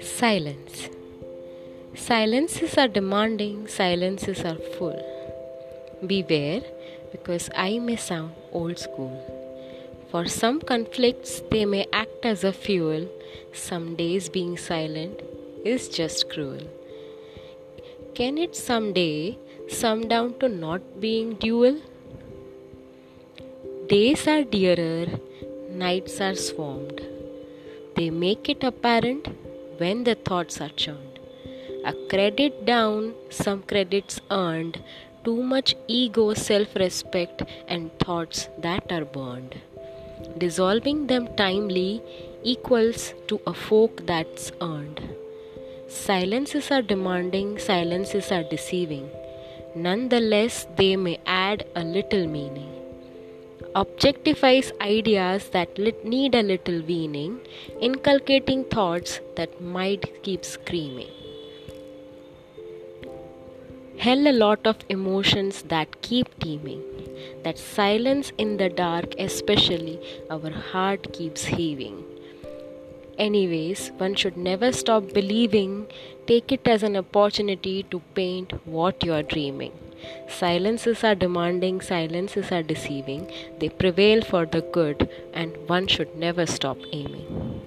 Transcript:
Silence. Silences are demanding, silences are full. Beware, because I may sound old school. For some conflicts, they may act as a fuel. Some days being silent is just cruel. Can it someday sum down to not being dual? Days are dearer, nights are swarmed. They make it apparent when the thoughts are churned. A credit down, some credits earned, too much ego, self respect, and thoughts that are burned. Dissolving them timely equals to a fork that's earned. Silences are demanding, silences are deceiving. Nonetheless, they may add a little meaning objectifies ideas that need a little weaning, inculcating thoughts that might keep screaming. Hell, a lot of emotions that keep teeming, that silence in the dark, especially, our heart keeps heaving. Anyways, one should never stop believing, take it as an opportunity to paint what you are dreaming. Silences are demanding, silences are deceiving. They prevail for the good, and one should never stop aiming.